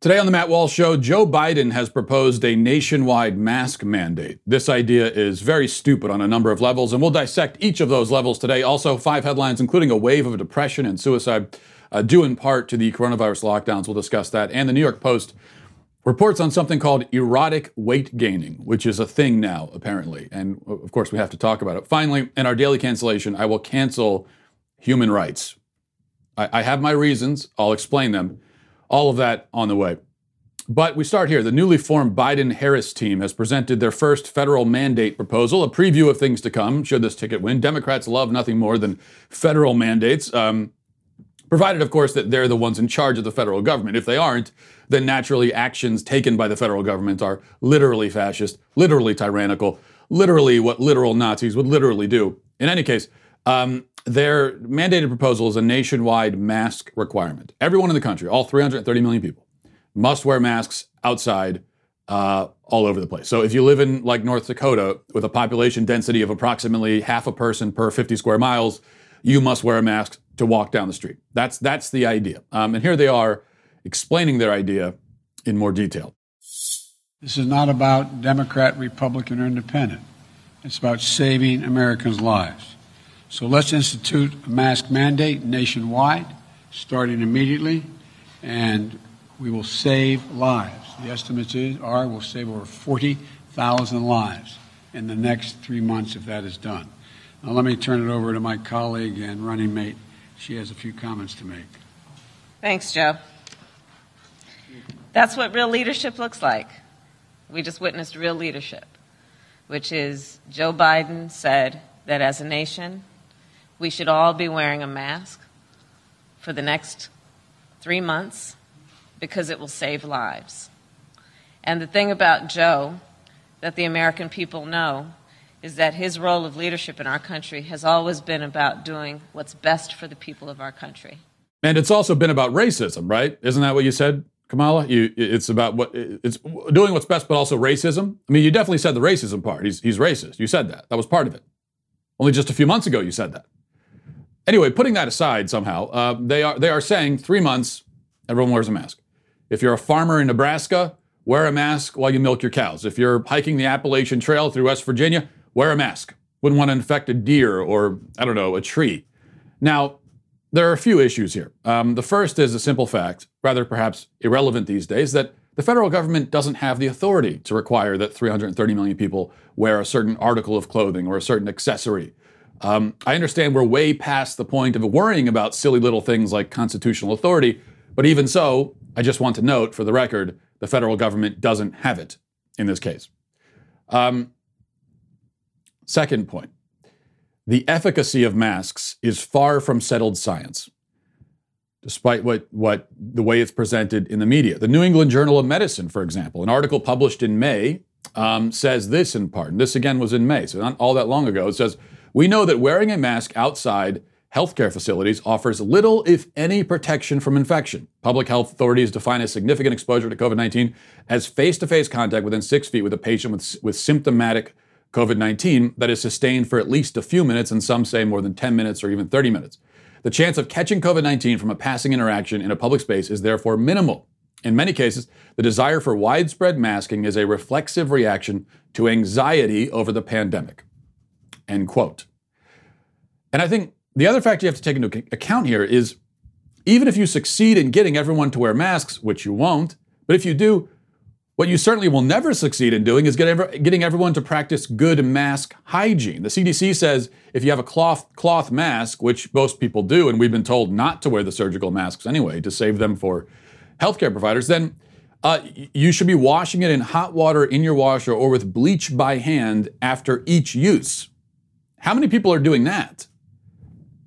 Today on the Matt Walsh Show, Joe Biden has proposed a nationwide mask mandate. This idea is very stupid on a number of levels, and we'll dissect each of those levels today. Also, five headlines, including a wave of depression and suicide, uh, due in part to the coronavirus lockdowns. We'll discuss that. And the New York Post reports on something called erotic weight gaining, which is a thing now, apparently. And of course, we have to talk about it. Finally, in our daily cancellation, I will cancel human rights. I, I have my reasons, I'll explain them. All of that on the way. But we start here. The newly formed Biden Harris team has presented their first federal mandate proposal, a preview of things to come should this ticket win. Democrats love nothing more than federal mandates, um, provided, of course, that they're the ones in charge of the federal government. If they aren't, then naturally actions taken by the federal government are literally fascist, literally tyrannical, literally what literal Nazis would literally do. In any case, um, their mandated proposal is a nationwide mask requirement. Everyone in the country, all 330 million people, must wear masks outside uh, all over the place. So if you live in like North Dakota with a population density of approximately half a person per 50 square miles, you must wear a mask to walk down the street. That's that's the idea. Um, and here they are explaining their idea in more detail. This is not about Democrat, Republican, or Independent. It's about saving Americans' lives. So let's institute a mask mandate nationwide, starting immediately, and we will save lives. The estimates are we'll save over 40,000 lives in the next three months if that is done. Now, let me turn it over to my colleague and running mate. She has a few comments to make. Thanks, Joe. That's what real leadership looks like. We just witnessed real leadership, which is Joe Biden said that as a nation, we should all be wearing a mask for the next three months because it will save lives. And the thing about Joe that the American people know is that his role of leadership in our country has always been about doing what's best for the people of our country. And it's also been about racism, right? Isn't that what you said, Kamala? You, it's about what it's doing what's best, but also racism. I mean, you definitely said the racism part. He's he's racist. You said that. That was part of it. Only just a few months ago, you said that. Anyway, putting that aside somehow, uh, they are they are saying three months, everyone wears a mask. If you're a farmer in Nebraska, wear a mask while you milk your cows. If you're hiking the Appalachian Trail through West Virginia, wear a mask. Wouldn't want to infect a deer or I don't know a tree. Now, there are a few issues here. Um, the first is a simple fact, rather perhaps irrelevant these days, that the federal government doesn't have the authority to require that 330 million people wear a certain article of clothing or a certain accessory um, I understand we're way past the point of worrying about silly little things like constitutional authority, but even so, I just want to note for the record the federal government doesn't have it in this case. Um, second point the efficacy of masks is far from settled science, despite what, what the way it's presented in the media. The New England Journal of Medicine, for example, an article published in May, um, says this in part, and this again was in May, so not all that long ago. It says, we know that wearing a mask outside healthcare facilities offers little, if any, protection from infection. Public health authorities define a significant exposure to COVID 19 as face to face contact within six feet with a patient with, with symptomatic COVID 19 that is sustained for at least a few minutes, and some say more than 10 minutes or even 30 minutes. The chance of catching COVID 19 from a passing interaction in a public space is therefore minimal. In many cases, the desire for widespread masking is a reflexive reaction to anxiety over the pandemic. End quote. And I think the other factor you have to take into account here is even if you succeed in getting everyone to wear masks, which you won't, but if you do, what you certainly will never succeed in doing is getting everyone to practice good mask hygiene. The CDC says if you have a cloth, cloth mask, which most people do, and we've been told not to wear the surgical masks anyway to save them for healthcare providers, then uh, you should be washing it in hot water in your washer or with bleach by hand after each use. How many people are doing that?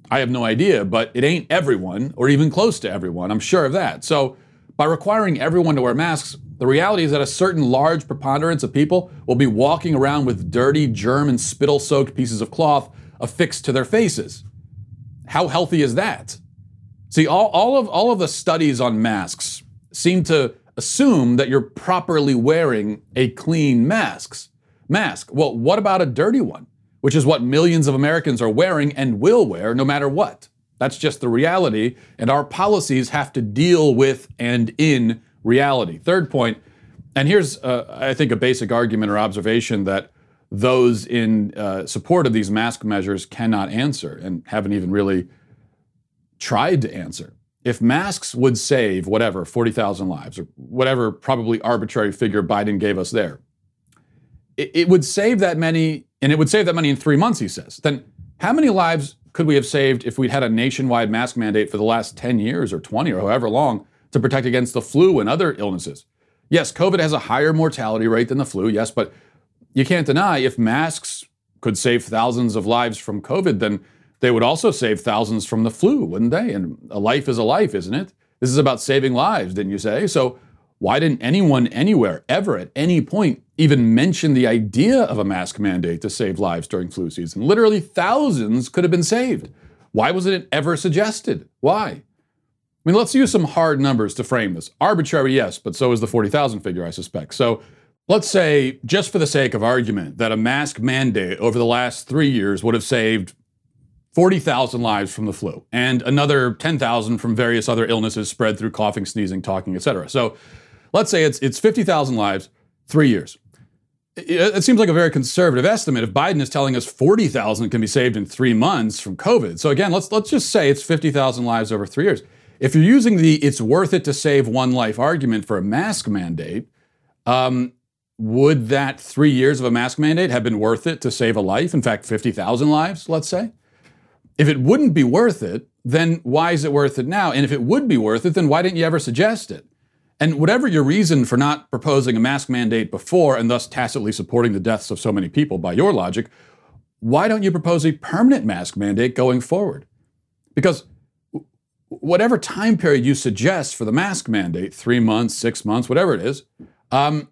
I have no idea, but it ain't everyone or even close to everyone. I'm sure of that. So, by requiring everyone to wear masks, the reality is that a certain large preponderance of people will be walking around with dirty, germ and spittle soaked pieces of cloth affixed to their faces. How healthy is that? See, all, all, of, all of the studies on masks seem to assume that you're properly wearing a clean masks, mask. Well, what about a dirty one? Which is what millions of Americans are wearing and will wear no matter what. That's just the reality, and our policies have to deal with and in reality. Third point, and here's, uh, I think, a basic argument or observation that those in uh, support of these mask measures cannot answer and haven't even really tried to answer. If masks would save whatever, 40,000 lives or whatever probably arbitrary figure Biden gave us there, it, it would save that many, and it would save that money in three months, he says. Then how many lives could we have saved if we'd had a nationwide mask mandate for the last 10 years or 20 or however long to protect against the flu and other illnesses? Yes, COVID has a higher mortality rate than the flu, yes, but you can't deny if masks could save thousands of lives from COVID, then they would also save thousands from the flu, wouldn't they? And a life is a life, isn't it? This is about saving lives, didn't you say? So why didn't anyone anywhere ever at any point even mention the idea of a mask mandate to save lives during flu season? Literally thousands could have been saved. Why wasn't it ever suggested? Why? I mean, let's use some hard numbers to frame this. Arbitrary, yes, but so is the 40,000 figure, I suspect. So let's say, just for the sake of argument, that a mask mandate over the last three years would have saved 40,000 lives from the flu and another 10,000 from various other illnesses spread through coughing, sneezing, talking, etc. So let's say it's, it's 50,000 lives, three years. It, it seems like a very conservative estimate if Biden is telling us 40,000 can be saved in three months from COVID. So again, let's, let's just say it's 50,000 lives over three years. If you're using the it's worth it to save one life argument for a mask mandate, um, would that three years of a mask mandate have been worth it to save a life? In fact, 50,000 lives, let's say? If it wouldn't be worth it, then why is it worth it now? And if it would be worth it, then why didn't you ever suggest it? And whatever your reason for not proposing a mask mandate before and thus tacitly supporting the deaths of so many people by your logic, why don't you propose a permanent mask mandate going forward? Because whatever time period you suggest for the mask mandate, three months, six months, whatever it is, um,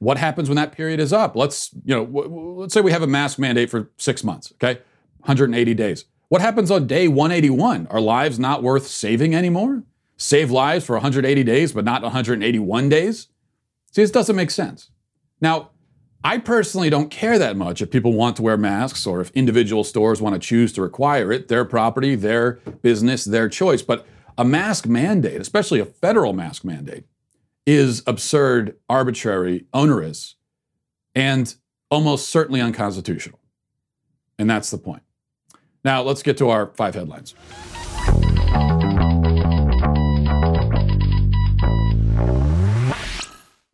what happens when that period is up? Let's, you know, w- w- let's say we have a mask mandate for six months, okay? 180 days. What happens on day 181? Are lives not worth saving anymore? Save lives for 180 days, but not 181 days? See, this doesn't make sense. Now, I personally don't care that much if people want to wear masks or if individual stores want to choose to require it, their property, their business, their choice. But a mask mandate, especially a federal mask mandate, is absurd, arbitrary, onerous, and almost certainly unconstitutional. And that's the point. Now, let's get to our five headlines.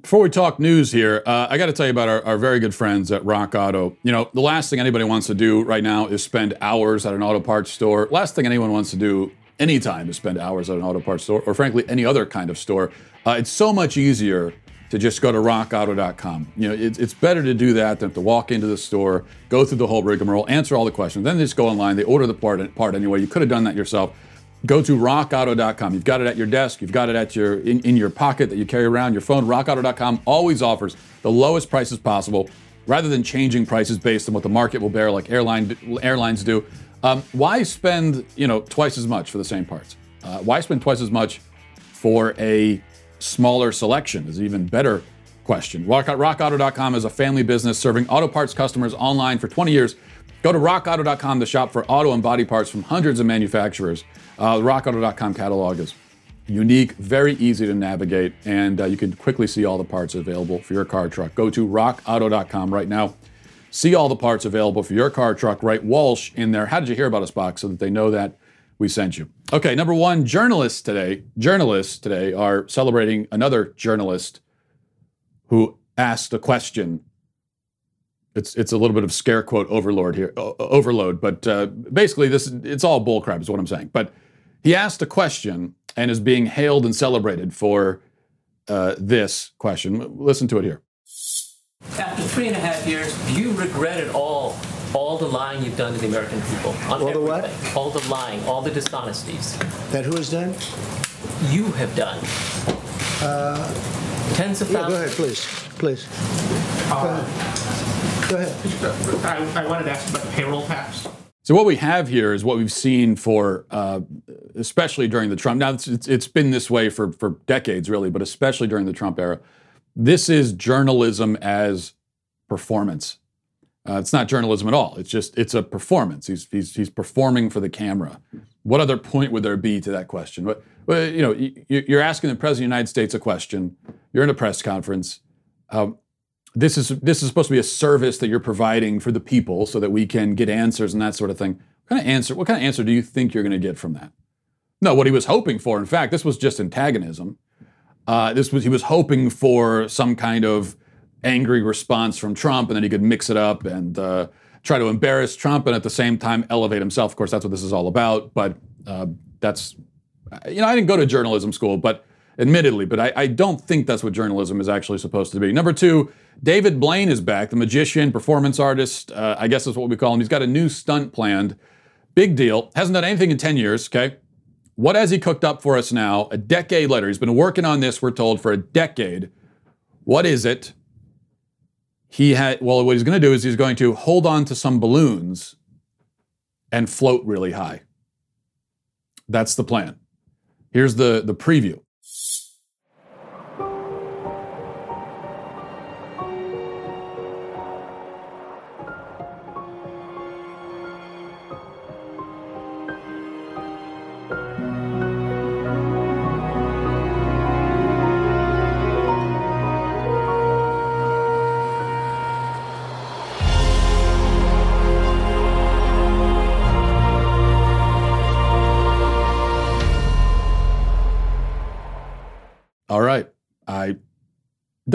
Before we talk news here, uh, I got to tell you about our, our, very good friends at Rock Auto. You know, the last thing anybody wants to do right now is spend hours at an auto parts store. Last thing anyone wants to do anytime is spend hours at an auto parts store, or frankly, any other kind of store. Uh, it's so much easier to just go to rockauto.com. You know, it, it's better to do that than to walk into the store, go through the whole rigmarole, answer all the questions, then just go online. They order the part, part anyway. You could have done that yourself. Go to rockauto.com. You've got it at your desk. You've got it at your in, in your pocket that you carry around your phone. Rockauto.com always offers the lowest prices possible, rather than changing prices based on what the market will bear, like airline airlines do. Um, why spend you know twice as much for the same parts? Uh, why spend twice as much for a smaller selection? Is an even better question. Rock, RockAuto.com is a family business serving auto parts customers online for 20 years. Go to RockAuto.com to shop for auto and body parts from hundreds of manufacturers. Uh, the RockAuto.com catalog is unique, very easy to navigate, and uh, you can quickly see all the parts available for your car truck. Go to RockAuto.com right now. See all the parts available for your car truck. Write Walsh in there. How did you hear about us box so that they know that we sent you? Okay, number one, journalists today. Journalists today are celebrating another journalist who asked a question it's it's a little bit of scare quote overlord here, overload, but uh, basically this it's all bullcrap is what I'm saying. But he asked a question and is being hailed and celebrated for uh, this question. Listen to it here. After three and a half years, do you regret it all? All the lying you've done to the American people. all the what? All the lying, all the dishonesties. That who has done? You have done. Uh, Tens of yeah, thousands. Go ahead, please. Please. Uh, go ahead. I, I wanted to ask about the payroll tax. So what we have here is what we've seen for, uh, especially during the Trump. Now it's, it's, been this way for for decades, really, but especially during the Trump era. This is journalism as performance. Uh, it's not journalism at all. It's just it's a performance. He's, he's he's performing for the camera. What other point would there be to that question? Well, you know, you- you're asking the president of the United States a question. You're in a press conference. Um, this is this is supposed to be a service that you're providing for the people, so that we can get answers and that sort of thing. What kind of answer? What kind of answer do you think you're going to get from that? No, what he was hoping for. In fact, this was just antagonism. Uh, this was he was hoping for some kind of angry response from Trump, and then he could mix it up and uh, try to embarrass Trump, and at the same time elevate himself. Of course, that's what this is all about. But uh, that's you know, I didn't go to journalism school, but admittedly, but I, I don't think that's what journalism is actually supposed to be. Number two, David Blaine is back, the magician, performance artist. Uh, I guess that's what we call him. He's got a new stunt planned. Big deal. Hasn't done anything in 10 years, okay? What has he cooked up for us now? A decade later. He's been working on this, we're told, for a decade. What is it? He had, well, what he's going to do is he's going to hold on to some balloons and float really high. That's the plan. Here's the, the preview.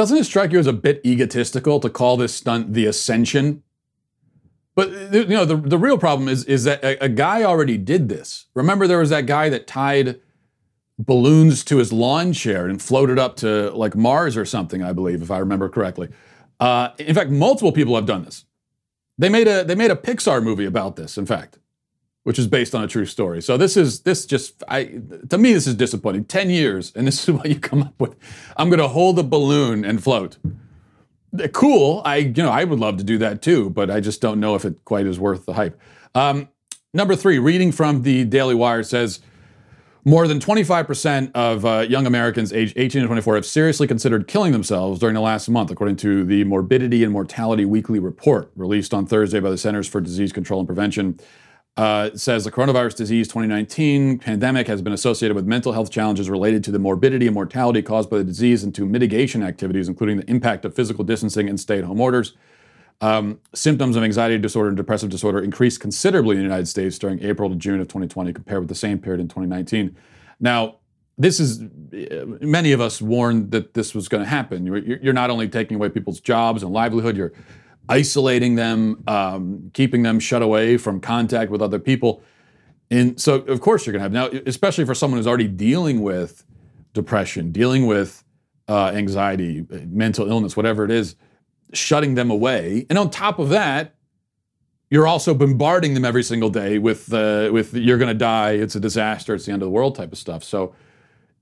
Doesn't it strike you as a bit egotistical to call this stunt the ascension? But you know, the, the real problem is is that a, a guy already did this. Remember, there was that guy that tied balloons to his lawn chair and floated up to like Mars or something, I believe, if I remember correctly. Uh, in fact, multiple people have done this. They made a they made a Pixar movie about this. In fact, which is based on a true story. So this is this just I to me this is disappointing. Ten years and this is what you come up with. I'm going to hold a balloon and float. Cool. I you know I would love to do that too, but I just don't know if it quite is worth the hype. Um, number three, reading from the Daily Wire says. More than 25% of uh, young Americans aged 18 to 24 have seriously considered killing themselves during the last month, according to the Morbidity and Mortality Weekly Report released on Thursday by the Centers for Disease Control and Prevention. Uh, says the coronavirus disease 2019 pandemic has been associated with mental health challenges related to the morbidity and mortality caused by the disease and to mitigation activities, including the impact of physical distancing and stay at home orders. Um, symptoms of anxiety disorder and depressive disorder increased considerably in the United States during April to June of 2020 compared with the same period in 2019. Now, this is many of us warned that this was going to happen. You're, you're not only taking away people's jobs and livelihood, you're isolating them, um, keeping them shut away from contact with other people. And so, of course, you're going to have now, especially for someone who's already dealing with depression, dealing with uh, anxiety, mental illness, whatever it is, shutting them away. And on top of that, you're also bombarding them every single day with uh, with you're going to die, it's a disaster, it's the end of the world type of stuff. So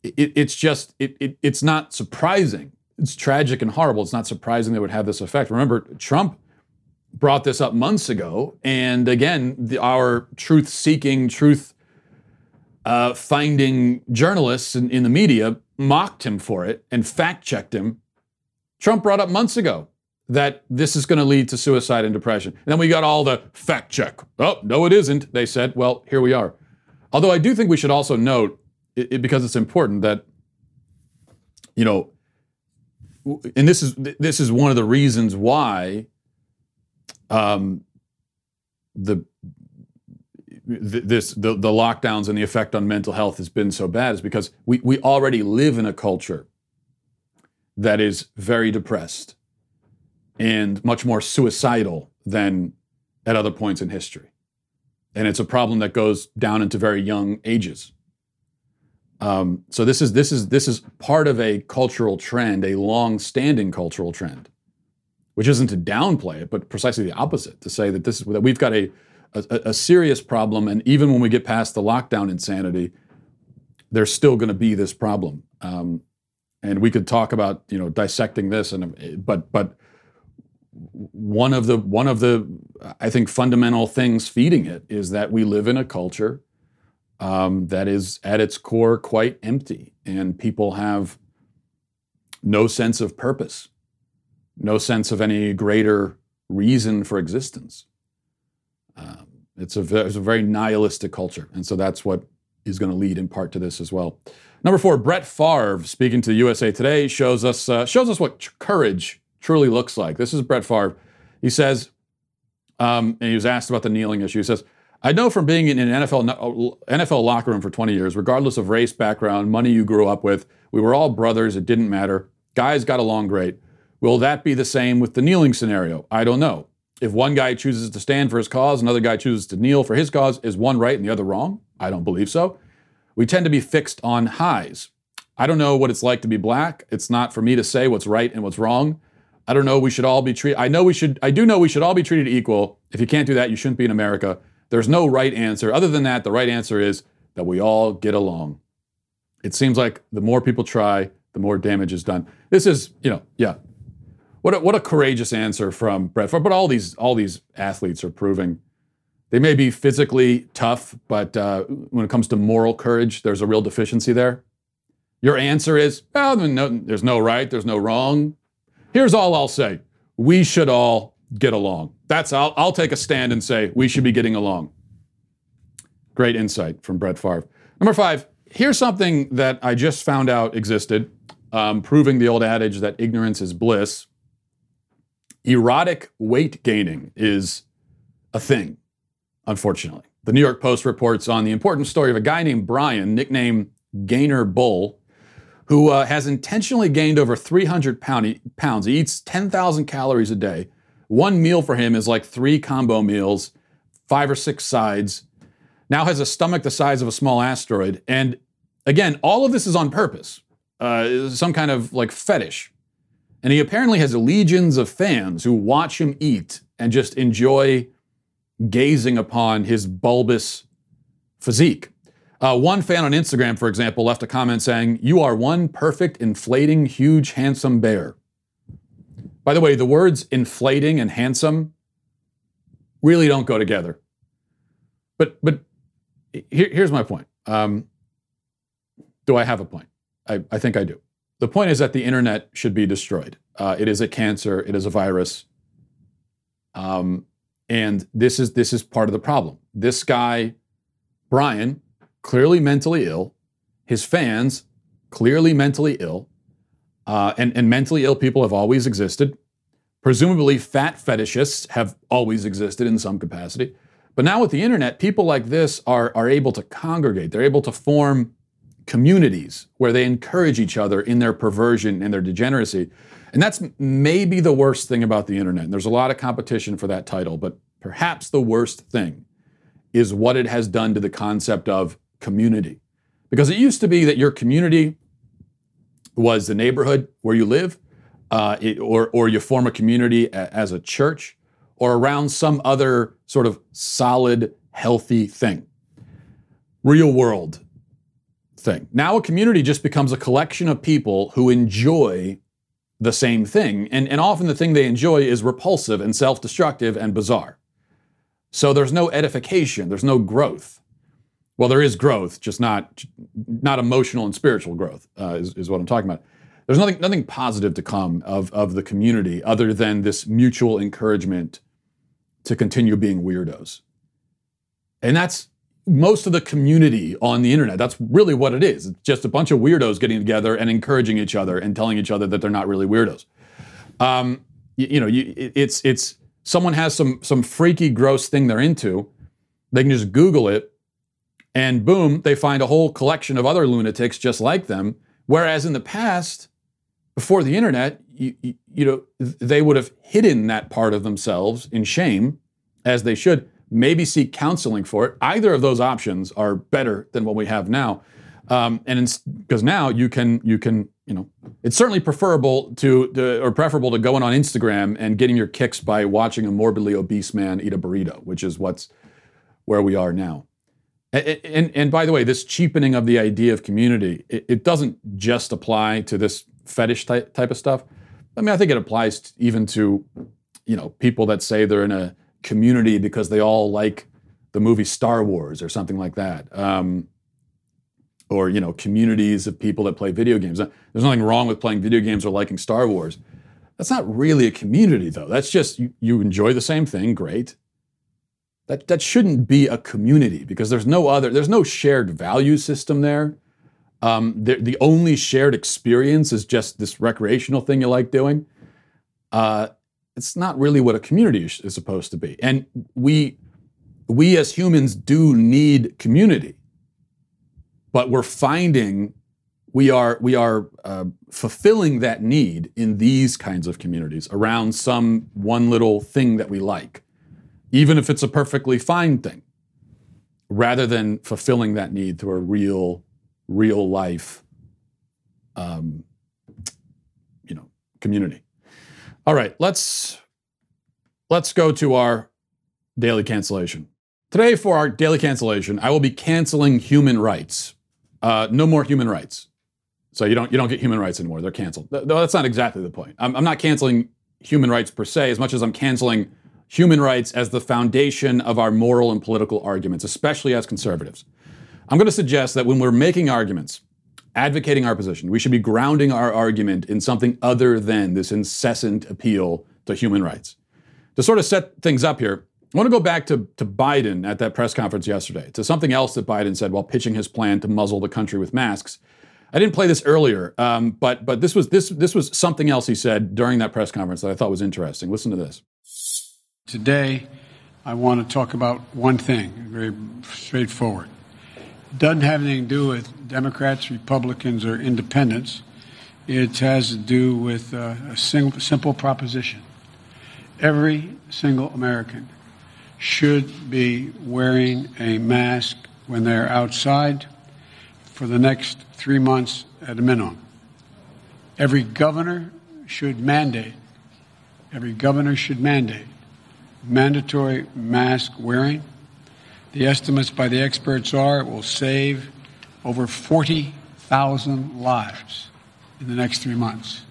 it, it's just it, it, it's not surprising. It's tragic and horrible. It's not surprising it would have this effect. Remember, Trump brought this up months ago, and again, the, our truth-seeking, truth uh, journalists in, in the media mocked him for it and fact-checked him. Trump brought up months ago that this is going to lead to suicide and depression. And then we got all the fact check. Oh, no, it isn't. They said, well, here we are. Although I do think we should also note, it, it, because it's important, that, you know, and this is this is one of the reasons why um, the this the, the lockdowns and the effect on mental health has been so bad is because we, we already live in a culture that is very depressed and much more suicidal than at other points in history. And it's a problem that goes down into very young ages. Um, so this is this is this is part of a cultural trend, a long-standing cultural trend, which isn't to downplay it, but precisely the opposite, to say that this is that we've got a a, a serious problem, and even when we get past the lockdown insanity, there's still going to be this problem. Um, and we could talk about you know dissecting this, and but but one of the one of the I think fundamental things feeding it is that we live in a culture um, that is at its core quite empty, and people have no sense of purpose, no sense of any greater reason for existence. Um, it's a it's a very nihilistic culture, and so that's what is going to lead in part to this as well. Number four, Brett Favre, speaking to USA Today, shows us uh, shows us what courage truly looks like. This is Brett Favre. He says, um, and he was asked about the kneeling issue. He says, I know from being in an NFL, NFL locker room for 20 years, regardless of race, background, money you grew up with, we were all brothers. It didn't matter. Guys got along great. Will that be the same with the kneeling scenario? I don't know. If one guy chooses to stand for his cause, another guy chooses to kneel for his cause, is one right and the other wrong? I don't believe so. We tend to be fixed on highs. I don't know what it's like to be black. It's not for me to say what's right and what's wrong. I don't know. We should all be treated. I know we should. I do know we should all be treated equal. If you can't do that, you shouldn't be in America. There's no right answer. Other than that, the right answer is that we all get along. It seems like the more people try, the more damage is done. This is, you know, yeah. What a, what a courageous answer from Brett. But all these all these athletes are proving they may be physically tough, but uh, when it comes to moral courage, there's a real deficiency there. Your answer is, well, no, there's no right, there's no wrong. Here's all I'll say: we should all get along. That's I'll, I'll take a stand and say we should be getting along. Great insight from Brett Favre. Number five. Here's something that I just found out existed, um, proving the old adage that ignorance is bliss. Erotic weight gaining is a thing unfortunately. The New York Post reports on the important story of a guy named Brian, nicknamed Gainer Bull, who uh, has intentionally gained over 300 pound, pounds. He eats 10,000 calories a day. One meal for him is like three combo meals, five or six sides. Now has a stomach the size of a small asteroid. And again, all of this is on purpose, uh, some kind of like fetish. And he apparently has legions of fans who watch him eat and just enjoy gazing upon his bulbous physique. Uh, one fan on Instagram, for example, left a comment saying, You are one perfect, inflating, huge, handsome bear. By the way, the words inflating and handsome really don't go together. But, but here, here's my point. Um, do I have a point? I, I, think I do. The point is that the internet should be destroyed. Uh, it is a cancer, it is a virus. Um, and this is this is part of the problem. This guy, Brian, clearly mentally ill. His fans, clearly mentally ill. Uh, and, and mentally ill people have always existed. Presumably, fat fetishists have always existed in some capacity. But now with the internet, people like this are, are able to congregate. They're able to form communities where they encourage each other in their perversion and their degeneracy. And that's maybe the worst thing about the internet. And there's a lot of competition for that title, but perhaps the worst thing is what it has done to the concept of community. Because it used to be that your community was the neighborhood where you live, uh, it, or, or you form a community a, as a church, or around some other sort of solid, healthy thing. Real world thing. Now a community just becomes a collection of people who enjoy the same thing. And, and often the thing they enjoy is repulsive and self destructive and bizarre. So there's no edification, there's no growth. Well, there is growth, just not, not emotional and spiritual growth, uh, is, is what I'm talking about. There's nothing, nothing positive to come of, of the community other than this mutual encouragement to continue being weirdos. And that's most of the community on the internet. That's really what it is. It's just a bunch of weirdos getting together and encouraging each other and telling each other that they're not really weirdos. Um, you, you, know, you, it's it's someone has some some freaky, gross thing they're into. They can just Google it, and boom, they find a whole collection of other lunatics just like them. Whereas in the past, before the internet, you, you know, they would have hidden that part of themselves in shame, as they should maybe seek counseling for it. Either of those options are better than what we have now. Um, and because now you can you can you know it's certainly preferable to, to, or preferable to going on Instagram and getting your kicks by watching a morbidly obese man eat a burrito, which is what's where we are now. And, and, by the way, this cheapening of the idea of community, it, it doesn't just apply to this fetish type, type of stuff. I mean, I think it applies even to you know people that say they're in a community because they all like the movie Star Wars or something like that. Um, or you know communities of people that play video games. There's nothing wrong with playing video games or liking Star Wars. That's not really a community though. That's just you, you enjoy the same thing, great. That, that shouldn't be a community because there's no other, there's no shared value system there. Um, the, the only shared experience is just this recreational thing you like doing. Uh, it's not really what a community is, is supposed to be. And we, we as humans do need community, but we're finding we are we are uh, fulfilling that need in these kinds of communities around some one little thing that we like, even if it's a perfectly fine thing, rather than fulfilling that need through a real, real life, um, you know, community. All right, let's let's go to our daily cancellation. Today, for our daily cancellation, I will be canceling human rights. Uh, no more human rights. So you don't you don't get human rights anymore. They're canceled. No, that's not exactly the point. I'm, I'm not canceling human rights per se, as much as I'm canceling human rights as the foundation of our moral and political arguments, especially as conservatives. I'm going to suggest that when we're making arguments, advocating our position, we should be grounding our argument in something other than this incessant appeal to human rights. To sort of set things up here, I want to go back to, to Biden at that press conference yesterday, to something else that Biden said while pitching his plan to muzzle the country with masks. I didn't play this earlier, um, but but this was this this was something else he said during that press conference that I thought was interesting. Listen to this. Today, I want to talk about one thing, very straightforward. It doesn't have anything to do with Democrats, Republicans, or independents. It has to do with uh, a simple proposition. Every single American should be wearing a mask when they're outside for the next three months at a minimum. Every governor should mandate, every governor should mandate mandatory mask wearing. The estimates by the experts are it will save over 40,000 lives in the next three months.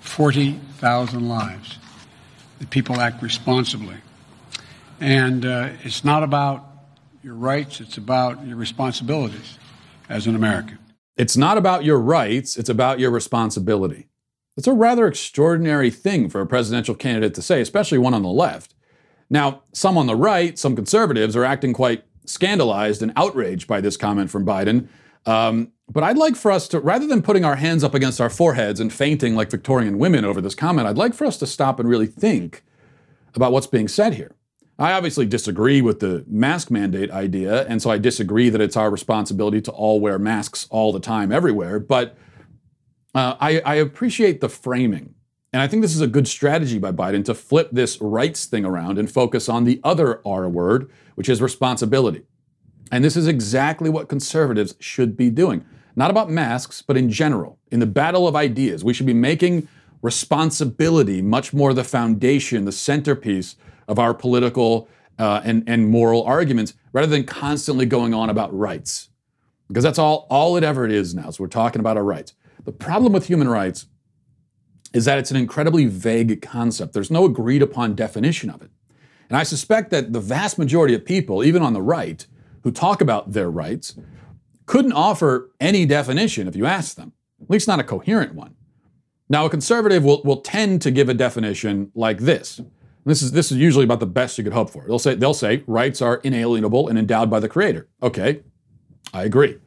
40,000 lives. The people act responsibly. And uh, it's not about your rights, it's about your responsibilities as an American. It's not about your rights, it's about your responsibility. It's a rather extraordinary thing for a presidential candidate to say, especially one on the left. Now, some on the right, some conservatives, are acting quite scandalized and outraged by this comment from Biden. Um, but I'd like for us to, rather than putting our hands up against our foreheads and fainting like Victorian women over this comment, I'd like for us to stop and really think about what's being said here. I obviously disagree with the mask mandate idea, and so I disagree that it's our responsibility to all wear masks all the time, everywhere. But uh, I, I appreciate the framing. And I think this is a good strategy by Biden to flip this rights thing around and focus on the other R word, which is responsibility. And this is exactly what conservatives should be doing. Not about masks, but in general. In the battle of ideas, we should be making responsibility much more the foundation, the centerpiece of our political uh, and, and moral arguments rather than constantly going on about rights. Because that's all, all it ever it is now. So we're talking about our rights. The problem with human rights is that it's an incredibly vague concept. There's no agreed upon definition of it. And I suspect that the vast majority of people, even on the right, who talk about their rights, couldn't offer any definition if you asked them, at least not a coherent one. Now, a conservative will, will tend to give a definition like this this is this is usually about the best you could hope for. They'll say they'll say rights are inalienable and endowed by the Creator. Okay, I agree.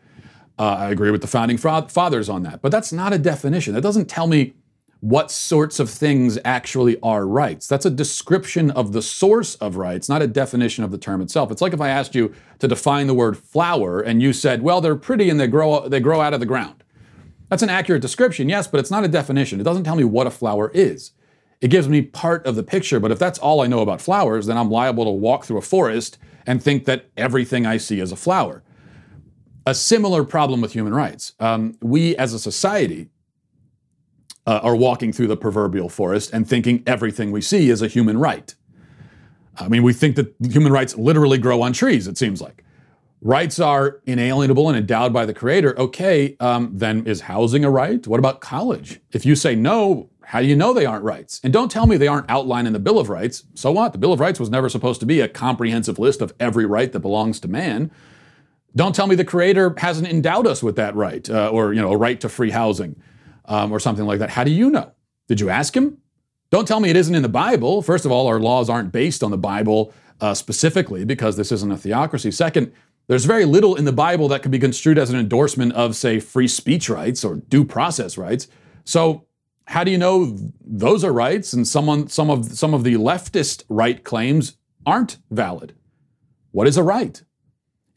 Uh, I agree with the founding fathers on that. But that's not a definition. That doesn't tell me what sorts of things actually are rights. That's a description of the source of rights, not a definition of the term itself. It's like if I asked you to define the word flower and you said, "Well, they're pretty and they grow they grow out of the ground." That's an accurate description, yes, but it's not a definition. It doesn't tell me what a flower is. It gives me part of the picture, but if that's all I know about flowers, then I'm liable to walk through a forest and think that everything I see is a flower. A similar problem with human rights. Um, we as a society uh, are walking through the proverbial forest and thinking everything we see is a human right. I mean, we think that human rights literally grow on trees, it seems like. Rights are inalienable and endowed by the Creator. Okay, um, then is housing a right? What about college? If you say no, how do you know they aren't rights? And don't tell me they aren't outlined in the Bill of Rights. So what? The Bill of Rights was never supposed to be a comprehensive list of every right that belongs to man. Don't tell me the Creator hasn't endowed us with that right, uh, or you know, a right to free housing, um, or something like that. How do you know? Did you ask him? Don't tell me it isn't in the Bible. First of all, our laws aren't based on the Bible uh, specifically because this isn't a theocracy. Second, there's very little in the Bible that could be construed as an endorsement of, say, free speech rights or due process rights. So, how do you know those are rights and someone, some of some of the leftist right claims aren't valid? What is a right?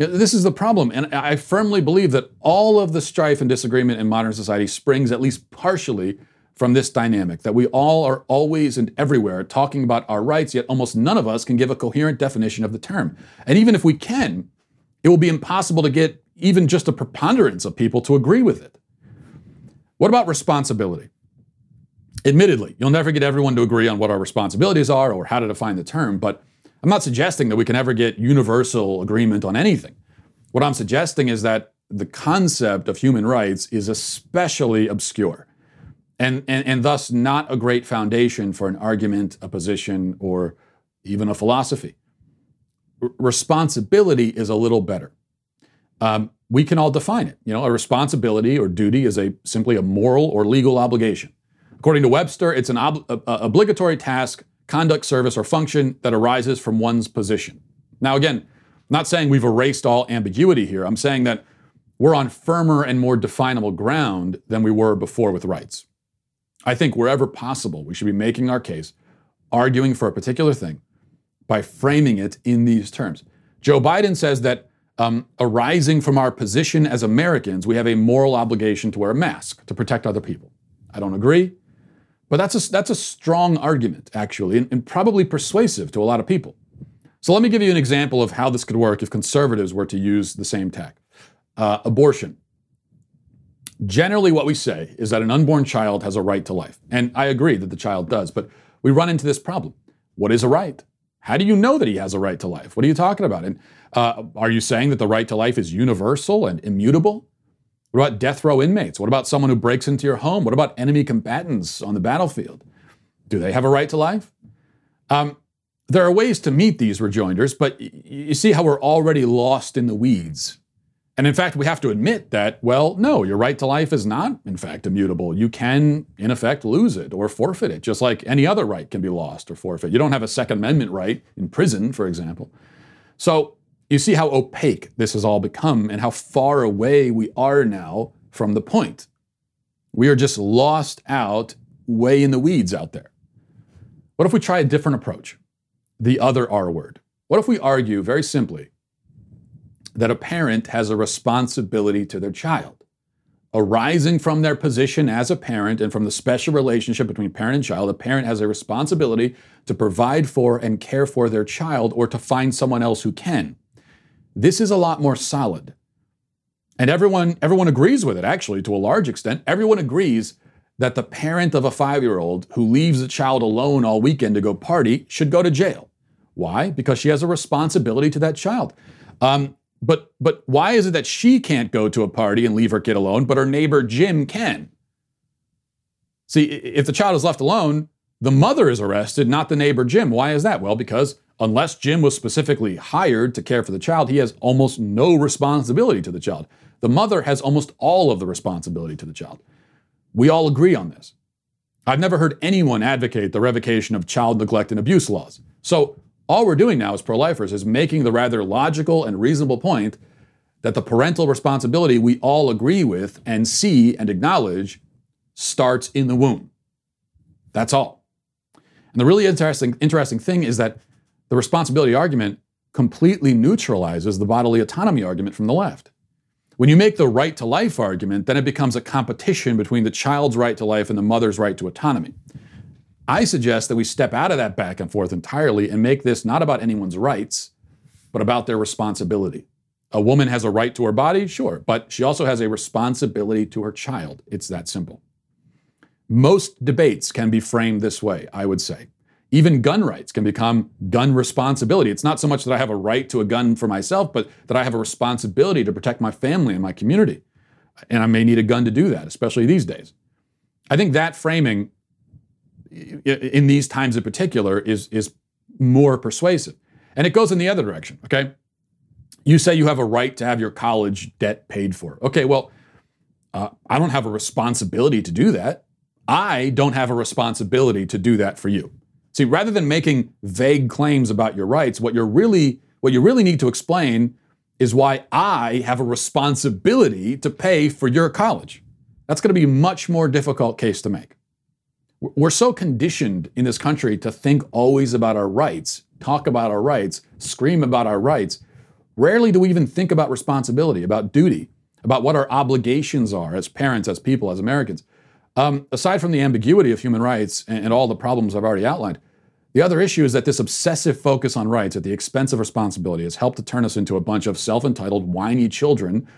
This is the problem, and I firmly believe that all of the strife and disagreement in modern society springs at least partially from this dynamic that we all are always and everywhere talking about our rights, yet almost none of us can give a coherent definition of the term. And even if we can, it will be impossible to get even just a preponderance of people to agree with it. What about responsibility? Admittedly, you'll never get everyone to agree on what our responsibilities are or how to define the term, but I'm not suggesting that we can ever get universal agreement on anything. What I'm suggesting is that the concept of human rights is especially obscure and, and, and thus not a great foundation for an argument, a position, or even a philosophy. R- responsibility is a little better. Um, we can all define it. You know, a responsibility or duty is a simply a moral or legal obligation. According to Webster, it's an ob- a, a obligatory task, conduct, service, or function that arises from one's position. Now, again, not saying we've erased all ambiguity here. I'm saying that we're on firmer and more definable ground than we were before with rights. I think wherever possible, we should be making our case, arguing for a particular thing by framing it in these terms. Joe Biden says that um, arising from our position as Americans, we have a moral obligation to wear a mask to protect other people. I don't agree, but that's a, that's a strong argument, actually, and, and probably persuasive to a lot of people. So let me give you an example of how this could work if conservatives were to use the same tack. Uh, abortion. Generally, what we say is that an unborn child has a right to life. And I agree that the child does, but we run into this problem. What is a right? How do you know that he has a right to life? What are you talking about? And uh, are you saying that the right to life is universal and immutable? What about death row inmates? What about someone who breaks into your home? What about enemy combatants on the battlefield? Do they have a right to life? Um, there are ways to meet these rejoinders, but you see how we're already lost in the weeds and in fact, we have to admit that, well, no, your right to life is not, in fact, immutable. You can, in effect, lose it or forfeit it, just like any other right can be lost or forfeit. You don't have a Second Amendment right in prison, for example. So you see how opaque this has all become and how far away we are now from the point. We are just lost out way in the weeds out there. What if we try a different approach? The other R word. What if we argue very simply that a parent has a responsibility to their child. Arising from their position as a parent and from the special relationship between parent and child, a parent has a responsibility to provide for and care for their child or to find someone else who can. This is a lot more solid. And everyone, everyone agrees with it, actually, to a large extent. Everyone agrees that the parent of a five year old who leaves a child alone all weekend to go party should go to jail. Why? Because she has a responsibility to that child. Um, but but why is it that she can't go to a party and leave her kid alone, but her neighbor Jim can? See, if the child is left alone, the mother is arrested, not the neighbor Jim. Why is that? Well, because unless Jim was specifically hired to care for the child, he has almost no responsibility to the child. The mother has almost all of the responsibility to the child. We all agree on this. I've never heard anyone advocate the revocation of child neglect and abuse laws. So all we're doing now as pro lifers is making the rather logical and reasonable point that the parental responsibility we all agree with and see and acknowledge starts in the womb. That's all. And the really interesting, interesting thing is that the responsibility argument completely neutralizes the bodily autonomy argument from the left. When you make the right to life argument, then it becomes a competition between the child's right to life and the mother's right to autonomy. I suggest that we step out of that back and forth entirely and make this not about anyone's rights, but about their responsibility. A woman has a right to her body, sure, but she also has a responsibility to her child. It's that simple. Most debates can be framed this way, I would say. Even gun rights can become gun responsibility. It's not so much that I have a right to a gun for myself, but that I have a responsibility to protect my family and my community. And I may need a gun to do that, especially these days. I think that framing in these times in particular is is more persuasive. And it goes in the other direction, okay? You say you have a right to have your college debt paid for. Okay, well, uh, I don't have a responsibility to do that. I don't have a responsibility to do that for you. See, rather than making vague claims about your rights, what you're really what you really need to explain is why I have a responsibility to pay for your college. That's going to be a much more difficult case to make. We're so conditioned in this country to think always about our rights, talk about our rights, scream about our rights. Rarely do we even think about responsibility, about duty, about what our obligations are as parents, as people, as Americans. Um, aside from the ambiguity of human rights and, and all the problems I've already outlined, the other issue is that this obsessive focus on rights at the expense of responsibility has helped to turn us into a bunch of self entitled, whiny children,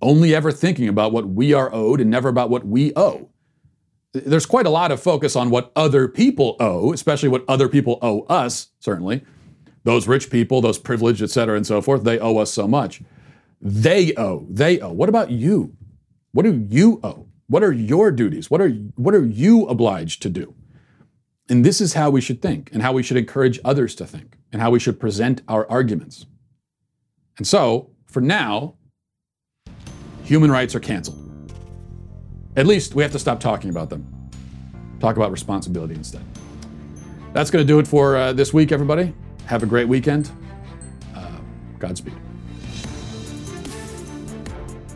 only ever thinking about what we are owed and never about what we owe. There's quite a lot of focus on what other people owe, especially what other people owe us, certainly. Those rich people, those privileged, et cetera, and so forth, they owe us so much. They owe, they owe. What about you? What do you owe? What are your duties? What are, what are you obliged to do? And this is how we should think, and how we should encourage others to think, and how we should present our arguments. And so, for now, human rights are canceled. At least we have to stop talking about them. Talk about responsibility instead. That's going to do it for uh, this week, everybody. Have a great weekend. Uh, Godspeed.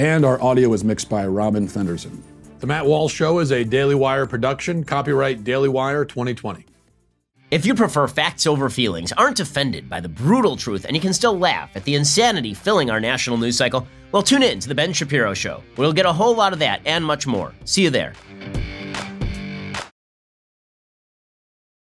and our audio is mixed by Robin Fenderson. The Matt Walsh Show is a Daily Wire production, copyright Daily Wire 2020. If you prefer facts over feelings, aren't offended by the brutal truth, and you can still laugh at the insanity filling our national news cycle, well, tune in to The Ben Shapiro Show. We'll get a whole lot of that and much more. See you there.